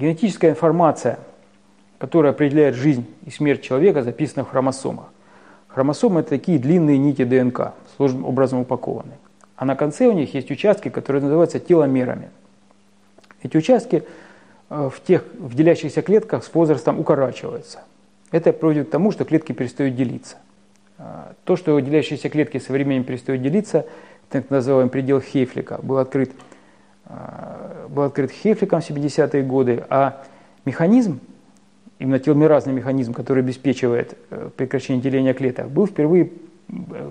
генетическая информация, которая определяет жизнь и смерть человека, записана в хромосомах. Хромосомы – это такие длинные нити ДНК, сложным образом упакованные. А на конце у них есть участки, которые называются теломерами. Эти участки э, в тех в делящихся клетках с возрастом укорачиваются. Это приводит к тому, что клетки перестают делиться. Э, то, что делящиеся клетки со временем перестают делиться, так называемый предел Хейфлика, был открыт, э, был открыт Хейфликом в 70-е годы, а механизм, именно теломеразный механизм, который обеспечивает прекращение деления клеток, был впервые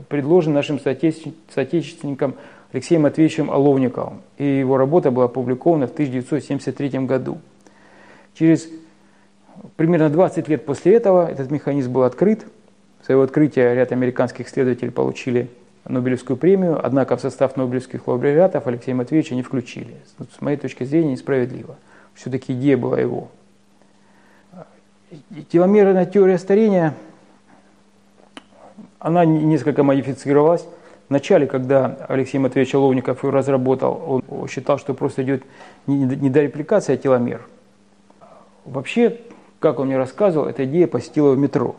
предложен нашим соотечественникам Алексеем Матвеевичем Оловниковым, и его работа была опубликована в 1973 году. Через примерно 20 лет после этого этот механизм был открыт. За его открытие ряд американских исследователей получили Нобелевскую премию, однако в состав Нобелевских лауреатов Алексея Матвеевича не включили. С моей точки зрения, несправедливо. Все-таки идея была его. Теломерная теория старения – она несколько модифицировалась. Вначале, когда Алексей Матвеевич Ловников ее разработал, он считал, что просто идет не до репликации, а теломер. Вообще, как он мне рассказывал, эта идея посетила в метро.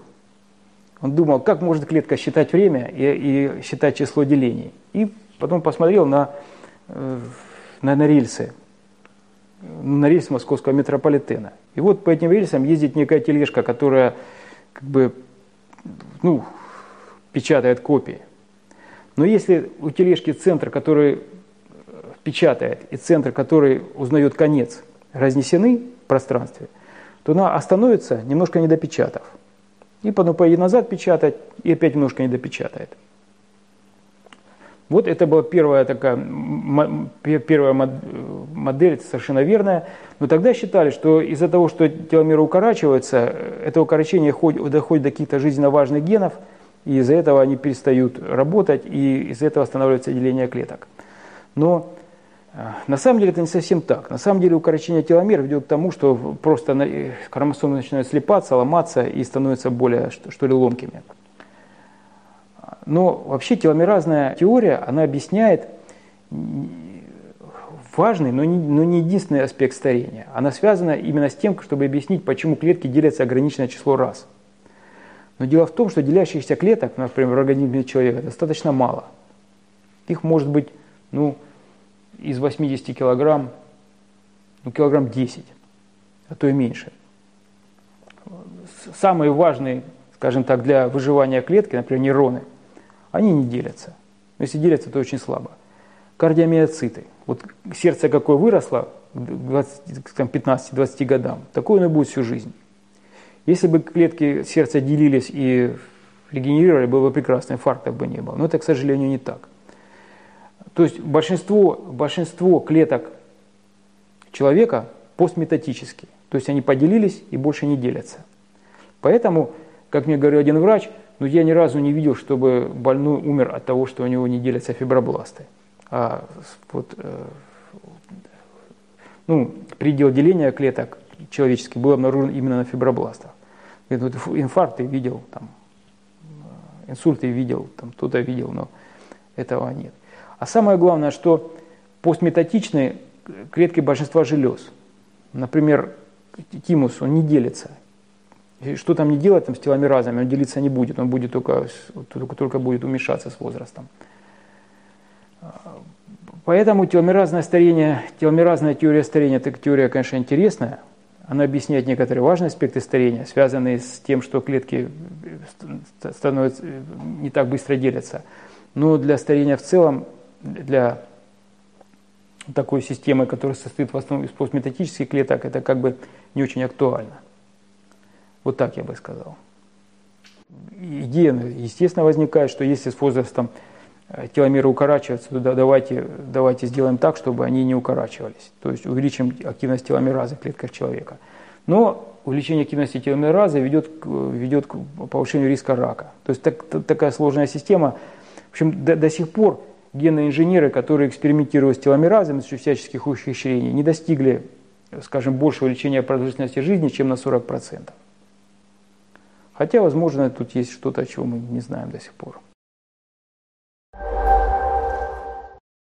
Он думал, как может клетка считать время и, и считать число делений. И потом посмотрел на, э, на, на рельсы, на рельсы московского метрополитена. И вот по этим рельсам ездит некая тележка, которая как бы, ну, печатает копии. Но если у тележки центр, который печатает, и центр, который узнает конец, разнесены в пространстве, то она остановится, немножко не допечатав. И потом поедет назад печатать, и опять немножко не допечатает. Вот это была первая такая первая модель, совершенно верная. Но тогда считали, что из-за того, что теломеры укорачиваются, это укорочение доходит до каких-то жизненно важных генов – и из-за этого они перестают работать, и из-за этого останавливается деление клеток. Но на самом деле это не совсем так. На самом деле укорочение теломер ведет к тому, что просто хромосомы начинают слепаться, ломаться и становятся более, что ли, ломкими. Но вообще теломеразная теория, она объясняет важный, но не, но не единственный аспект старения. Она связана именно с тем, чтобы объяснить, почему клетки делятся ограниченное число раз – но дело в том, что делящихся клеток, например, в организме человека достаточно мало. Их может быть ну, из 80 килограмм, ну, килограмм 10, а то и меньше. Самые важные, скажем так, для выживания клетки, например, нейроны, они не делятся. Но если делятся, то очень слабо. Кардиомиоциты. Вот сердце какое выросло к 15-20 годам, такое оно будет всю жизнь. Если бы клетки сердца делились и регенерировали, было бы прекрасно, инфарктов бы не было. Но это, к сожалению, не так. То есть большинство, большинство клеток человека постметатические. То есть они поделились и больше не делятся. Поэтому, как мне говорил один врач, ну я ни разу не видел, чтобы больной умер от того, что у него не делятся фибробласты. А вот, э, ну, предел деления клеток человеческий был обнаружен именно на фибробластах. Вот инфаркты видел, там, инсульты видел, там, кто-то видел, но этого нет. А самое главное, что постметатичные клетки большинства желез, например, тимус, он не делится. И что там не делать там, с теломеразами, он делиться не будет, он будет только, только, только будет уменьшаться с возрастом. Поэтому теломеразное старение, теломеразная теория старения, это теория, конечно, интересная, она объясняет некоторые важные аспекты старения, связанные с тем, что клетки становятся, не так быстро делятся. Но для старения в целом, для такой системы, которая состоит в основном из постметатических клеток, это как бы не очень актуально. Вот так я бы сказал. Идея, естественно, возникает, что если с возрастом Э, теломеры укорачиваются, то давайте, давайте сделаем так, чтобы они не укорачивались. То есть увеличим активность теломеразы в клетках человека. Но увеличение активности теломеразы ведет, ведет к повышению риска рака. То есть так, такая сложная система. В общем, до, до сих пор генные инженеры, которые экспериментируют с теломеразами, с всяческих ухищрений, не достигли, скажем, большего увеличения продолжительности жизни, чем на 40%. Хотя, возможно, тут есть что-то, о чем мы не знаем до сих пор.